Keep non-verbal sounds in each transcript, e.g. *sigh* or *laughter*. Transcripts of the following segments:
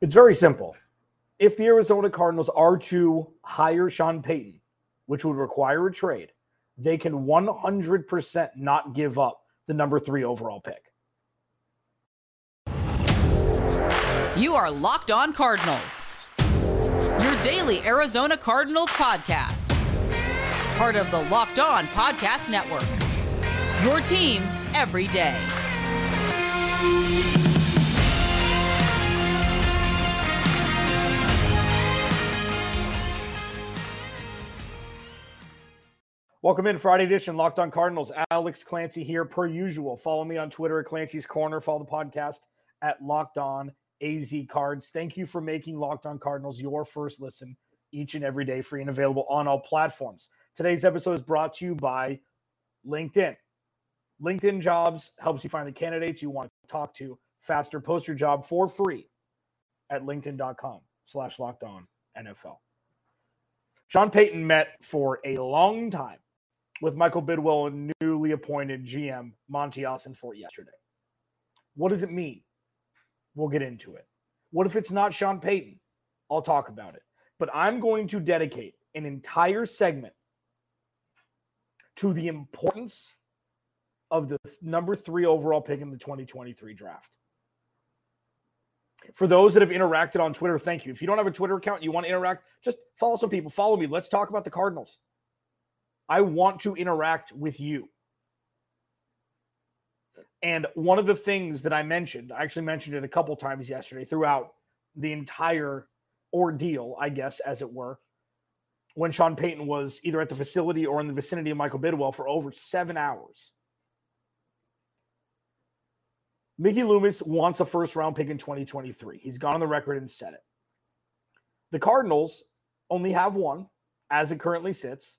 It's very simple. If the Arizona Cardinals are to hire Sean Payton, which would require a trade, they can 100% not give up the number three overall pick. You are Locked On Cardinals, your daily Arizona Cardinals podcast. Part of the Locked On Podcast Network. Your team every day. Welcome in Friday edition, Locked On Cardinals. Alex Clancy here, per usual. Follow me on Twitter at Clancy's Corner. Follow the podcast at Locked On AZ Cards. Thank you for making Locked On Cardinals your first listen each and every day, free and available on all platforms. Today's episode is brought to you by LinkedIn. LinkedIn Jobs helps you find the candidates you want to talk to faster. Post your job for free at linkedin.com slash locked on NFL. Sean Payton met for a long time with Michael Bidwill and newly appointed GM Monti Austin Ossenfort yesterday. What does it mean? We'll get into it. What if it's not Sean Payton? I'll talk about it. But I'm going to dedicate an entire segment to the importance of the number three overall pick in the 2023 draft. For those that have interacted on Twitter, thank you. If you don't have a Twitter account, and you want to interact, just follow some people. Follow me. Let's talk about the Cardinals. I want to interact with you. And one of the things that I mentioned, I actually mentioned it a couple times yesterday throughout the entire ordeal, I guess, as it were, when Sean Payton was either at the facility or in the vicinity of Michael Bidwill for over seven hours. Mickey Loomis wants a first round pick in 2023. He's gone on the record and said it. The Cardinals only have one as it currently sits,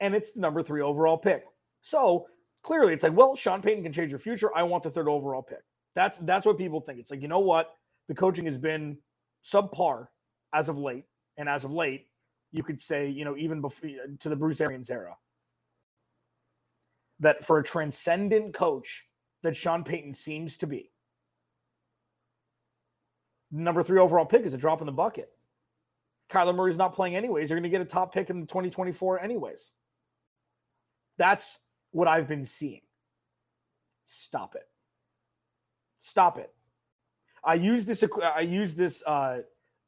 and it's the number three overall pick. So clearly it's like, well, Sean Payton can change your future. I want the third overall pick. That's that's what people think. It's like, you know what? The coaching has been subpar as of late. And as of late, you could say, you know, even before to the Bruce Arians era. That for a transcendent coach that Sean Payton seems to be, number three overall pick is a drop in the bucket. Kyler Murray's not playing anyways. You're going to get a top pick in 2024 anyways. That's what I've been seeing. Stop it. Stop it. I use this. I use this uh,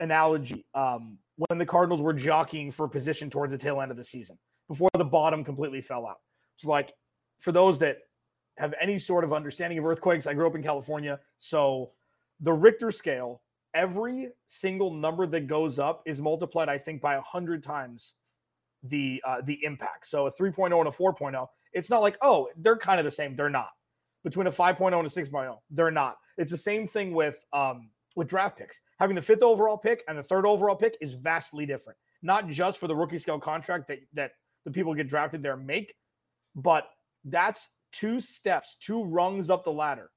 analogy um, when the Cardinals were jockeying for position towards the tail end of the season before the bottom completely fell out. It's like for those that have any sort of understanding of earthquakes, I grew up in California, so the Richter scale, every single number that goes up is multiplied, I think, by a hundred times the uh, the impact. So a 3.0 and a 4.0, it's not like, oh, they're kind of the same. They're not. Between a 5.0 and a 6.0, they're not. It's the same thing with um, with draft picks. Having the fifth overall pick and the third overall pick is vastly different. Not just for the rookie scale contract that that the people get drafted there make, but that's two steps, two rungs up the ladder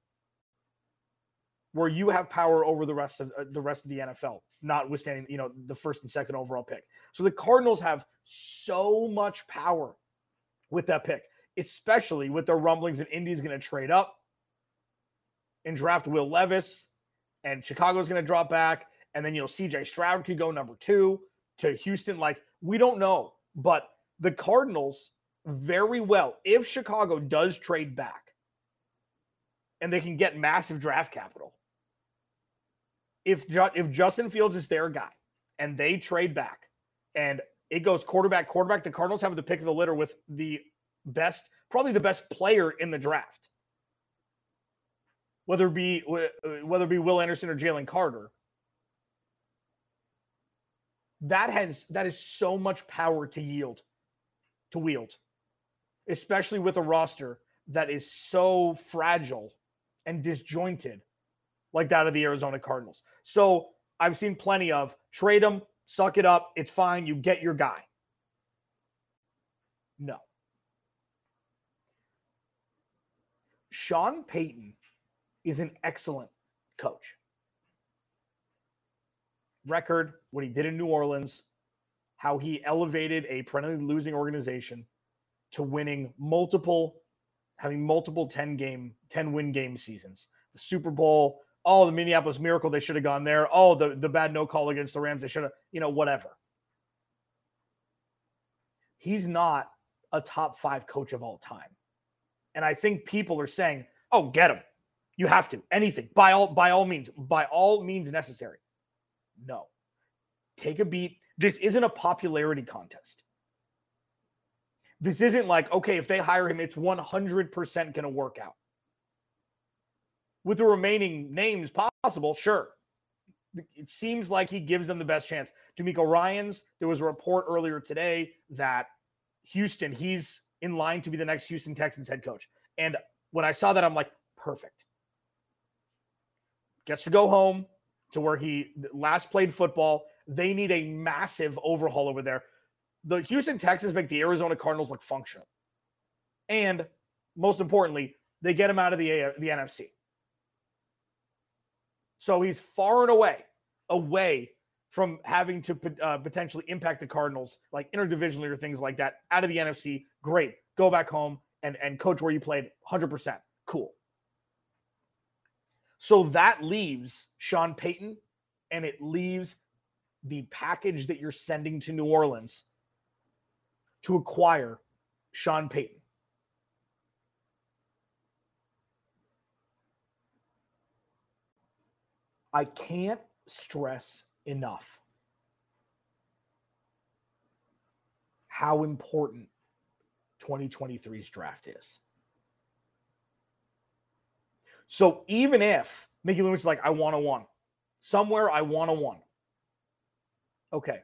where you have power over the rest of uh, the rest of the NFL, notwithstanding you know the first and second overall pick. So the Cardinals have so much power with that pick, especially with the rumblings that Indy's going to trade up and draft Will Levis, and Chicago's going to drop back, and then you know CJ Stroud could go number two to Houston. Like we don't know, but the Cardinals very well, if Chicago does trade back and they can get massive draft capital, if if Justin Fields is their guy and they trade back and it goes quarterback, quarterback, the Cardinals have the pick of the litter with the best, probably the best player in the draft. Whether it be uh, whether it be Will Anderson or Jalen Carter, that has that is so much power to yield, to wield, especially with a roster that is so fragile and disjointed like that of the Arizona Cardinals. So I've seen plenty of trade them, suck it up, it's fine, you get your guy. No. Sean Payton is an excellent coach. Record, what he did in New Orleans, how he elevated a perennially losing organization to winning multiple, having multiple 10 game, 10 win game seasons. The Super Bowl, Oh, the Minneapolis Miracle, they should have gone there. Oh, the, the bad no call against the Rams, they should have, you know, whatever. He's not a top five coach of all time. And I think people are saying, oh, get him. You have to. Anything. By all by all means. By all means necessary. No. Take a beat. This isn't a popularity contest. This isn't like, okay, if they hire him, it's 100% going to work out. With the remaining names possible, sure. It seems like he gives them the best chance. DeMeco Ryans, there was a report earlier today that Houston, he's in line to be the next Houston Texans head coach. And when I saw that, I'm like, perfect. Gets to go home to where he last played football. They need a massive overhaul over there. The Houston Texans make the Arizona Cardinals look functional. And most importantly, they get him out of the, the NFC. So he's far and away, away from having to uh, potentially impact the Cardinals, like interdivisionally or things like that, out of the NFC. Great. Go back home and, and coach where you played 100%. Cool. So that leaves Sean Payton and it leaves the package that you're sending to New Orleans to acquire Sean Payton. I can't stress enough how important 2023's draft is. So even if Mickey Loomis is like, I want a one, somewhere I want a one. Okay.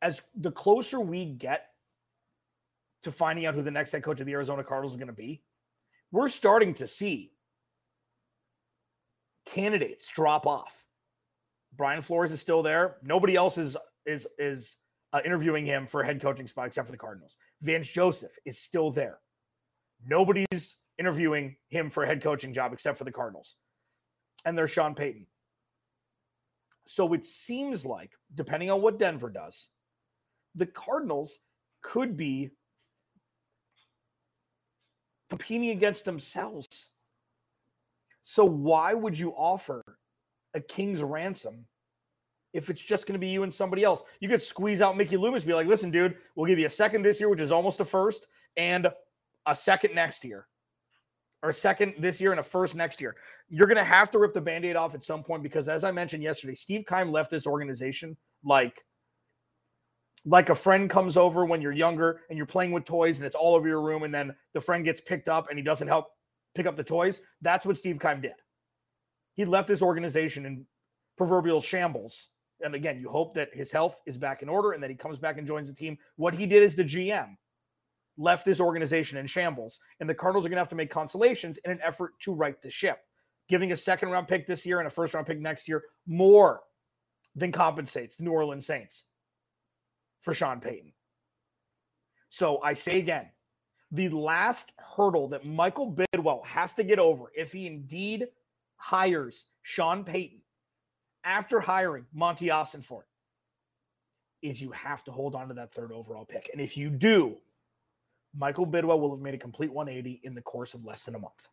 As the closer we get to finding out who the next head coach of the Arizona Cardinals is going to be, we're starting to see candidates drop off. Brian Flores is still there. Nobody else is is is uh, interviewing him for head coaching spot except for the Cardinals. Vance Joseph is still there. Nobody's interviewing him for a head coaching job except for the Cardinals. And there's Sean Payton. So it seems like, depending on what Denver does, the Cardinals could be competing against themselves so why would you offer a king's ransom if it's just going to be you and somebody else? You could squeeze out Mickey Loomis, be like, listen, dude, we'll give you a second this year, which is almost a first, and a second next year. Or a second this year and a first next year. You're going to have to rip the band aid off at some point because, as I mentioned yesterday, Steve Keim left this organization like like a friend comes over when you're younger and you're playing with toys and it's all over your room and then the friend gets picked up and he doesn't help pick up the toys. That's what Steve Keim did. He left this organization in proverbial shambles. And again, you hope that his health is back in order and that he comes back and joins the team. What he did as the GM left this organization in shambles. And the Cardinals are going to have to make consolations in an effort to right the ship. Giving a second round pick this year and a first round pick next year more than compensates the New Orleans Saints for Sean Payton. So I say again, the last hurdle that Michael Bidwill has to get over if he indeed hires Sean Payton after hiring Monti Ossenfort it is you have to hold on to that third overall pick. And if you do, Michael Bidwill will have made a complete 180 in the course of less than a month.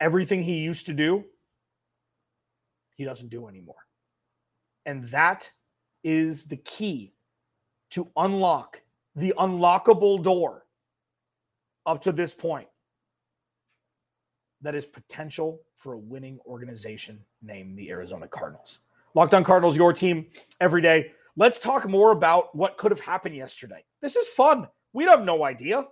Everything he used to do, he doesn't do anymore. And that is the key to unlock the unlockable door up to this point that is potential for a winning organization named the Arizona Cardinals. Locked on Cardinals, your team every day. Let's talk more about what could have happened yesterday. This is fun. We have no idea.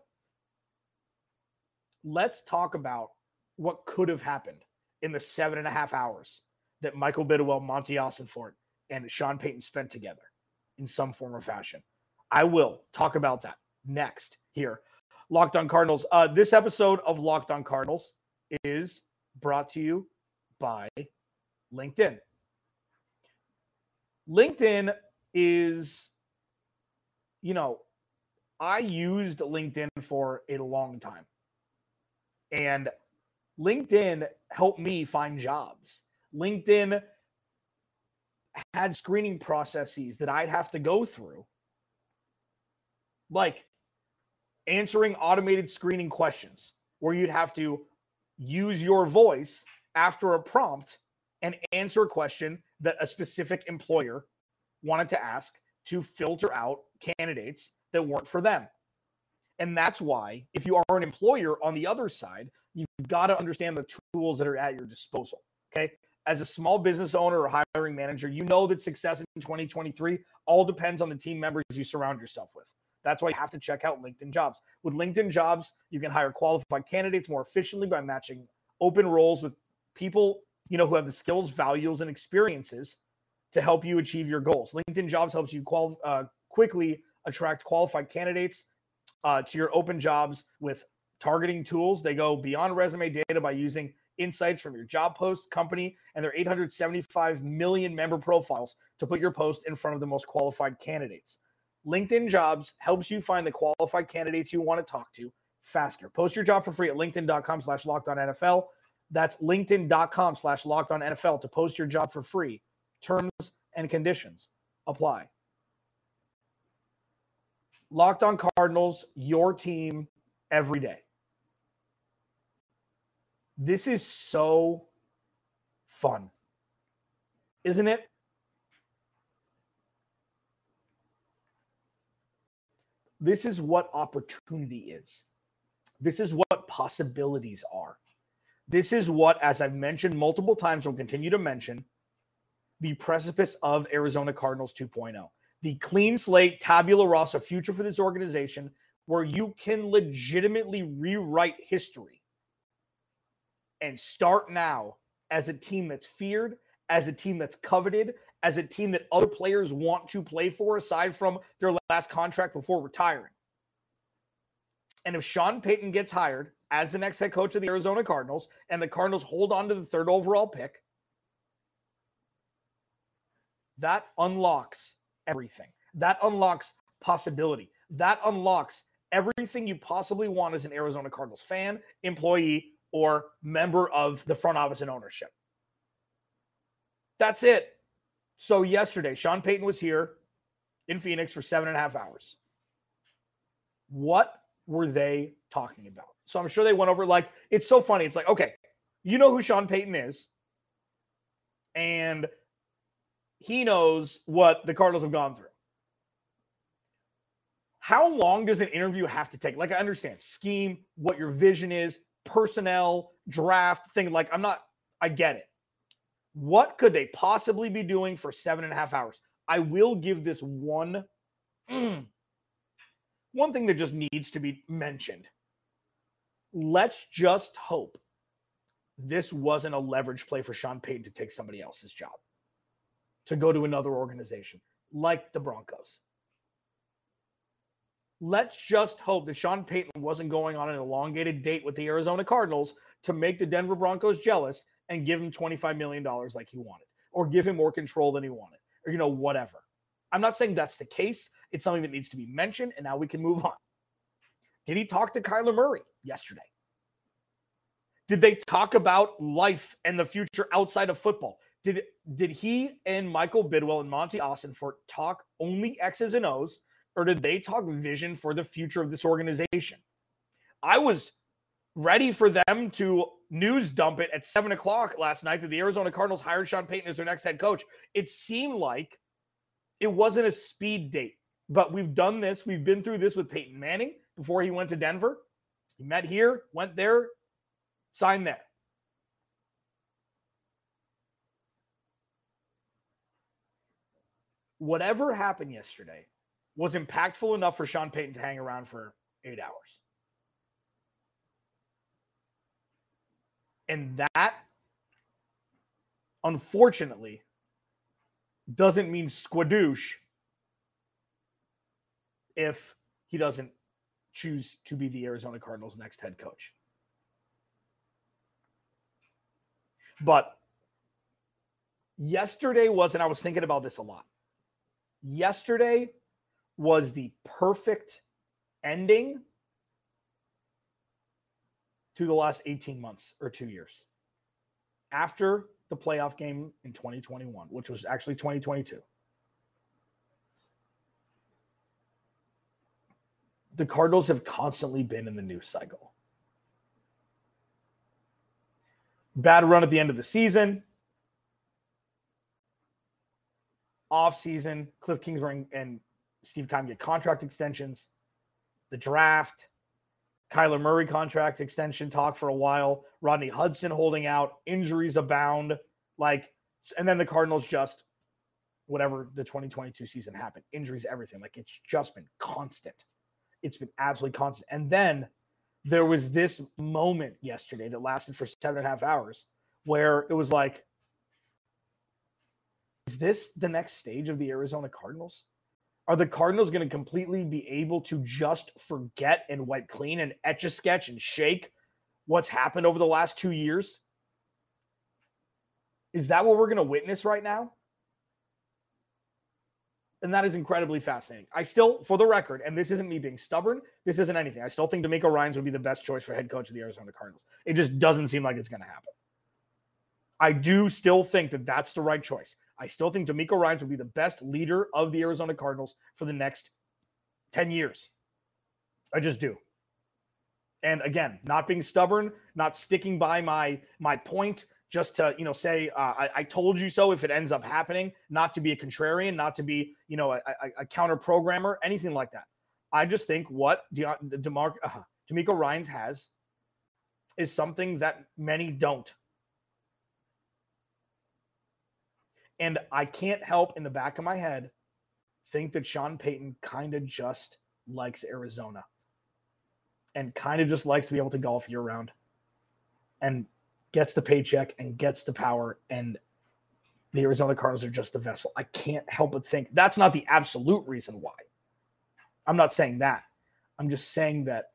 Let's talk about what could have happened in the seven and a half hours that Michael Bidwill, Monti Ossenfort, and Sean Payton spent together in some form or fashion. I will talk about that next here. Locked on Cardinals. Uh, this episode of Locked on Cardinals is brought to you by LinkedIn. LinkedIn is, you know, I used LinkedIn for a long time. And LinkedIn helped me find jobs. LinkedIn had screening processes that I'd have to go through like answering automated screening questions where you'd have to use your voice after a prompt and answer a question that a specific employer wanted to ask to filter out candidates that weren't for them. And that's why, if you are an employer on the other side, you've got to understand the tools that are at your disposal. Okay. As a small business owner or hiring manager, you know that success in 2023 all depends on the team members you surround yourself with. That's why you have to check out LinkedIn Jobs. With LinkedIn Jobs, you can hire qualified candidates more efficiently by matching open roles with people, you know, who have the skills, values, and experiences to help you achieve your goals. LinkedIn Jobs helps you qual- uh, quickly attract qualified candidates uh, to your open jobs with targeting tools. They go beyond resume data by using insights from your job post, company, and their 875 million member profiles to put your post in front of the most qualified candidates. LinkedIn Jobs helps you find the qualified candidates you want to talk to faster. Post your job for free at linkedin.com slash locked on NFL. That's linkedin.com slash locked on NFL to post your job for free. Terms and conditions apply. Locked on Cardinals, your team every day. This is so fun, isn't it? This is what opportunity is. This is what possibilities are. This is what, as I've mentioned multiple times, will continue to mention, the precipice of Arizona Cardinals 2.0. The clean slate, tabula rasa future for this organization, where you can legitimately rewrite history and start now as a team that's feared, as a team that's coveted, as a team that other players want to play for aside from their last contract before retiring. And if Sean Payton gets hired as the next head coach of the Arizona Cardinals and the Cardinals hold on to the third overall pick, that unlocks everything. That unlocks possibility. That unlocks everything you possibly want as an Arizona Cardinals fan, employee, or member of the front office and ownership. That's it. So, yesterday, Sean Payton was here in Phoenix for seven and a half hours. What were they talking about? So, I'm sure they went over like, it's so funny. It's like, okay, you know who Sean Payton is. And he knows what the Cardinals have gone through. How long does an interview have to take? Like, I understand scheme, what your vision is, personnel, draft thing. Like, I'm not, I get it. What could they possibly be doing for seven and a half hours? I will give this one, mm, one thing that just needs to be mentioned. Let's just hope this wasn't a leverage play for Sean Payton to take somebody else's job to go to another organization like the Broncos. Let's just hope that Sean Payton wasn't going on an elongated date with the Arizona Cardinals to make the Denver Broncos jealous and give him $25 million like he wanted, or give him more control than he wanted, or, you know, whatever. I'm not saying that's the case. It's something that needs to be mentioned, and now we can move on. Did he talk to Kyler Murray yesterday? Did they talk about life and the future outside of football? Did did he and Michael Bidwill and Monti Ossenfort talk only X's and O's, or did they talk vision for the future of this organization? I was ready for them to news dump it at seven o'clock last night that the Arizona Cardinals hired Sean Payton as their next head coach. It seemed like it wasn't a speed date, but we've done this. We've been through this with Peyton Manning before he went to Denver. He met here, went there, signed there. whatever happened yesterday was impactful enough for Sean Payton to hang around for eight hours. And that, unfortunately, doesn't mean squadoosh if he doesn't choose to be the Arizona Cardinals' next head coach. But yesterday was, and I was thinking about this a lot yesterday was the perfect ending to the last 18 months or two years after the playoff game in 2021, which was actually 2022. The Cardinals have constantly been in the news cycle. Bad run at the end of the season. Off season, Cliff Kingsbury and Steve Keim get contract extensions. The draft, Kyler Murray contract extension talk for a while. Rodney Hudson holding out. Injuries abound. Like, and then the Cardinals just whatever the 2022 season happened. Injuries, everything. Like it's just been constant. It's been absolutely constant. And then there was this moment yesterday that lasted for seven and a half hours where it was like, is this the next stage of the Arizona Cardinals? Are the Cardinals going to completely be able to just forget and wipe clean and etch a sketch and shake what's happened over the last two years? Is that what we're going to witness right now? And that is incredibly fascinating. I still, for the record, and this isn't me being stubborn, this isn't anything. I still think DeMeco Ryans would be the best choice for head coach of the Arizona Cardinals. It just doesn't seem like it's going to happen. I do still think that that's the right choice. I still think DeMeco Ryans will be the best leader of the Arizona Cardinals for the next 10 years. I just do. And again, not being stubborn, not sticking by my my point, just to you know say uh, I, I, told you so if it ends up happening not to be a contrarian not to be you know a, a, a counter programmer anything like that i just think what De- DeMar- uh, DeMeco Ryans has is something that many don't and i can't help in the back of my head think that sean payton kind of just likes arizona and kind of just likes to be able to golf year round and gets the paycheck and gets the power and the Arizona Cardinals are just the vessel. I can't help but think that's not the absolute reason why. I'm not saying that. I'm just saying that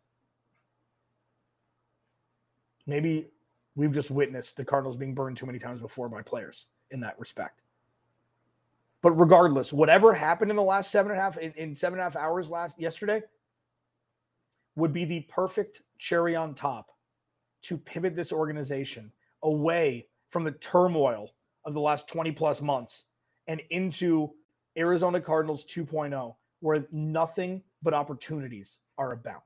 maybe we've just witnessed the Cardinals being burned too many times before by players in that respect. But regardless, whatever happened in the last seven and a half in, in seven and a half hours last yesterday would be the perfect cherry on top to pivot this organization away from the turmoil of the last 20 plus months and into Arizona Cardinals 2.0, where nothing but opportunities are abound.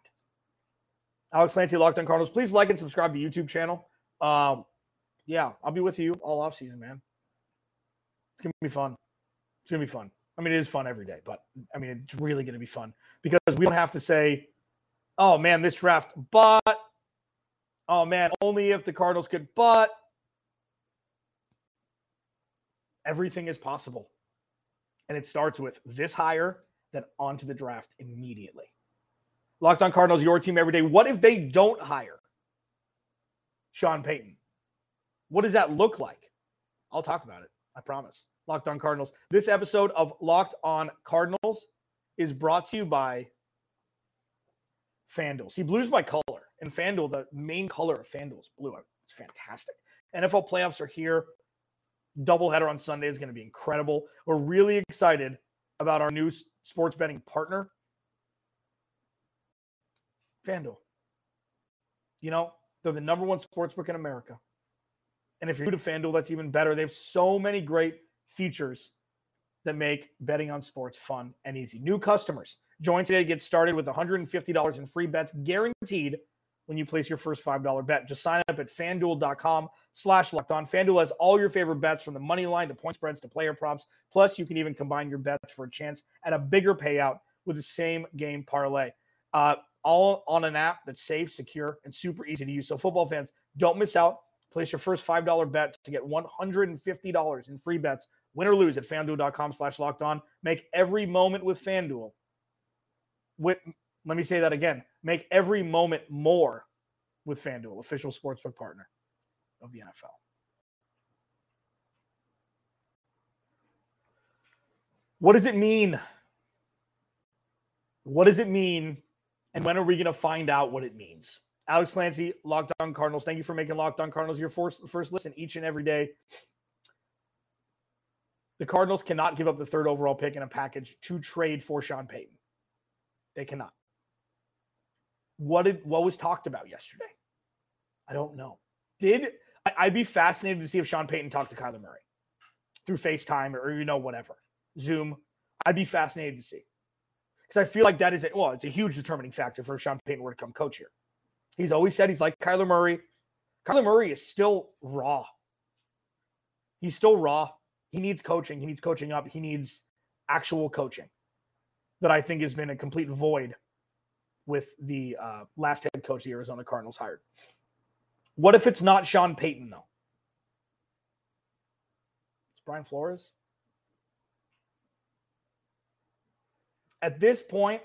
Alex Clancy, Locked on Cardinals. Please like and subscribe to the YouTube channel. Um, yeah, I'll be with you all off season, man. It's gonna be fun. It's gonna be fun. I mean, it is fun every day, but I mean, it's really gonna be fun because we don't have to say, "Oh man, this draft," but oh man, only if the Cardinals could, but everything is possible. And it starts with this hire, then onto the draft immediately. Locked on Cardinals, your team every day. What if they don't hire Sean Payton? What does that look like? I'll talk about it. I promise. Locked on Cardinals. This episode of Locked on Cardinals is brought to you by FanDuel. See, blue's my color. And FanDuel, the main color of FanDuel is blue. It's fantastic. NFL playoffs are here. Doubleheader on Sunday is going to be incredible. We're really excited about our new sports betting partner, FanDuel. You know, they're the number one sports book in America. And if you're new to FanDuel, that's even better. They have so many great features that make betting on sports fun and easy. New customers join today to get started with $150 in free bets guaranteed when you place your first $5 bet. Just sign up at fanduel.com slash locked on. FanDuel has all your favorite bets from the money line to point spreads to player props. Plus, you can even combine your bets for a chance at a bigger payout with the same game parlay. Uh, all on an app that's safe, secure, and super easy to use. So, football fans, don't miss out. Place your first $5 bet to get $150 in free bets, win or lose at fanduel.com slash locked on. Make every moment with FanDuel. With, let me say that again Make every moment more with FanDuel, official sportsbook partner of the NFL. What does it mean? What does it mean? And when are we going to find out what it means? Alex Clancy, Locked On Cardinals. Thank you for making Locked On Cardinals your first, first listen each and every day. The Cardinals cannot give up the third overall pick in a package to trade for Sean Payton. They cannot. What did what was talked about yesterday? I don't know. Did I'd be fascinated to see if Sean Payton talked to Kyler Murray through FaceTime or you know whatever Zoom. I'd be fascinated to see because I feel like that is a, well, it's a huge determining factor for Sean Payton were to come coach here. He's always said he's like Kyler Murray. Kyler Murray is still raw. He's still raw. He needs coaching. He needs coaching up. He needs actual coaching that I think has been a complete void with the uh, last head coach the Arizona Cardinals hired. What if it's not Sean Payton, though? It's Brian Flores. At this point,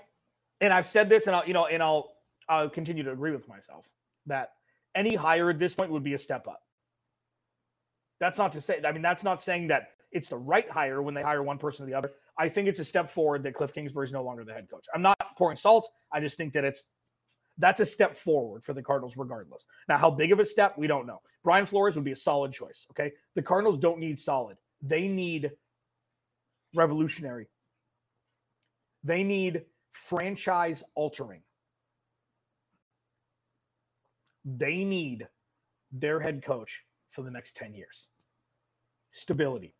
and I've said this, and I'll, you know, and I'll, I'll continue to agree with myself that any hire at this point would be a step up. That's not to say, I mean, that's not saying that it's the right hire when they hire one person or the other. I think it's a step forward that Cliff Kingsbury is no longer the head coach. I'm not pouring salt. I just think that it's that's a step forward for the Cardinals, regardless. Now, how big of a step, we don't know. Brian Flores would be a solid choice. Okay. The Cardinals don't need solid, they need revolutionary. They need franchise altering. They need their head coach for the next 10 years. Stability,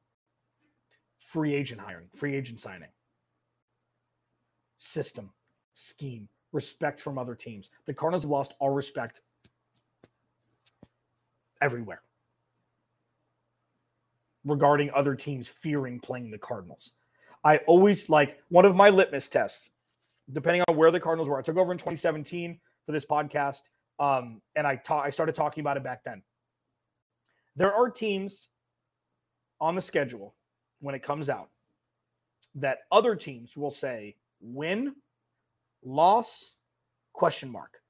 free agent hiring, free agent signing, system, scheme, respect from other teams. The Cardinals have lost all respect everywhere regarding other teams fearing playing the Cardinals. I always like one of my litmus tests, depending on where the Cardinals were. I took over in 2017 for this podcast, um, and I ta- I started talking about it back then. There are teams on the schedule when it comes out that other teams will say win, loss, question mark.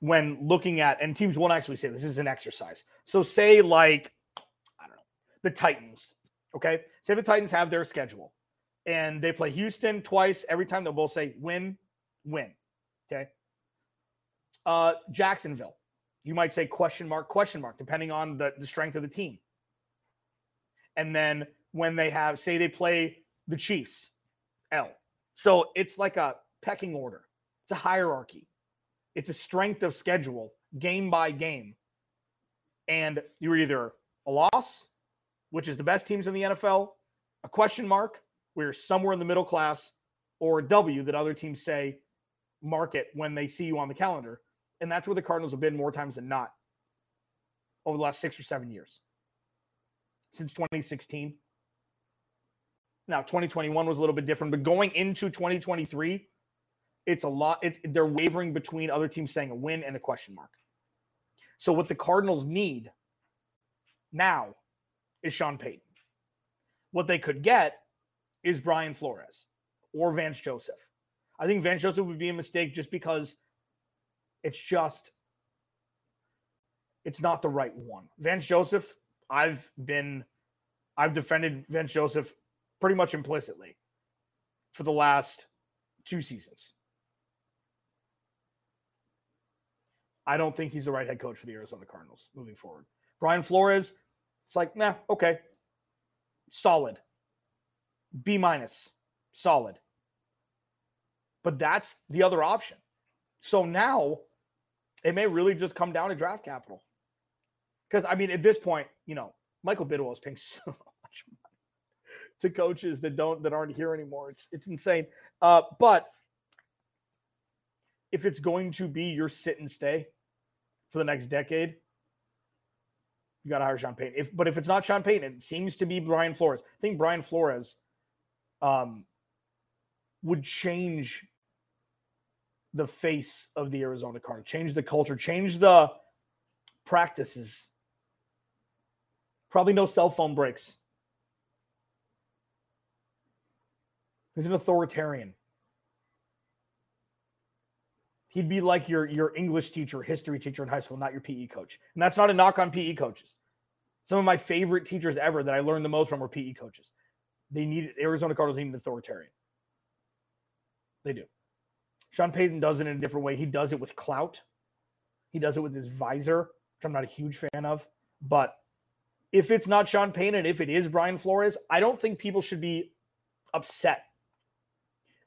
When looking at, and teams won't actually say this is an exercise. So say like, I don't know, the Titans. Okay. Say the Titans have their schedule and they play Houston twice. Every time they'll both say win, win. Okay. Uh, Jacksonville, you might say question mark, question mark, depending on the, the strength of the team. And then when they have, say, they play the Chiefs, L. So it's like a pecking order, it's a hierarchy, it's a strength of schedule, game by game. And you're either a loss, which is the best teams in the NFL, a question mark, where you're somewhere in the middle class, or a W that other teams say market when they see you on the calendar. And that's where the Cardinals have been more times than not over the last six or seven years since 2016. Now, 2021 was a little bit different, but going into 2023, it's a lot. It, they're wavering between other teams saying a win and a question mark. So, what the Cardinals need now is Sean Payton. What they could get is Brian Flores or Vance Joseph. I think Vance Joseph would be a mistake just because it's just it's not the right one. Vance Joseph, I've been I've defended Vance Joseph pretty much implicitly for the last two seasons. I don't think he's the right head coach for the Arizona Cardinals moving forward. Brian Flores, it's like, nah, okay. Solid. B minus. Solid. But that's the other option. So now it may really just come down to draft capital. Because I mean, at this point, you know, Michael Bidwill is paying *laughs* so to coaches that don't that aren't here anymore. It's it's insane. Uh, but if it's going to be your sit and stay for the next decade, you got to hire Sean Payton. If but if it's not Sean Payton, it seems to be Brian Flores. I think Brian Flores um, would change the face of the Arizona Cardinals, change the culture, change the practices. Probably no cell phone breaks. He's an authoritarian. He'd be like your, your English teacher, history teacher in high school, not your PE coach. And that's not a knock on PE coaches. Some of my favorite teachers ever that I learned the most from were PE coaches. They needed Arizona Cardinals need an authoritarian. They do. Sean Payton does it in a different way. He does it with clout. He does it with his visor, which I'm not a huge fan of. But if it's not Sean Payton and if it is Brian Flores, I don't think people should be upset.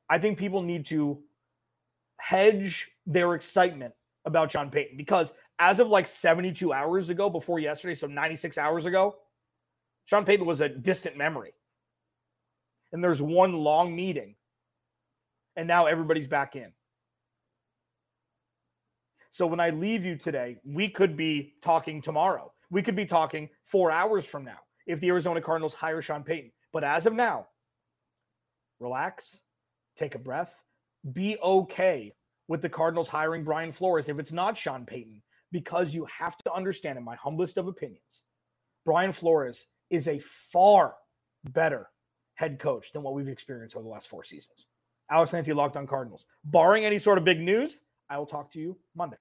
I think people need to hedge their excitement about Sean Payton because as of like 72 hours ago, before yesterday, so 96 hours ago, Sean Payton was a distant memory. And there's one long meeting and now everybody's back in. So when I leave you today, we could be talking tomorrow. We could be talking four hours from now if the Arizona Cardinals hire Sean Payton. But as of now, relax, take a breath, be okay with the Cardinals hiring Brian Flores if it's not Sean Payton, because you have to understand, in my humblest of opinions, Brian Flores is a far better head coach than what we've experienced over the last four seasons. Alex Clancy, Locked on Cardinals. Barring any sort of big news, I will talk to you Monday.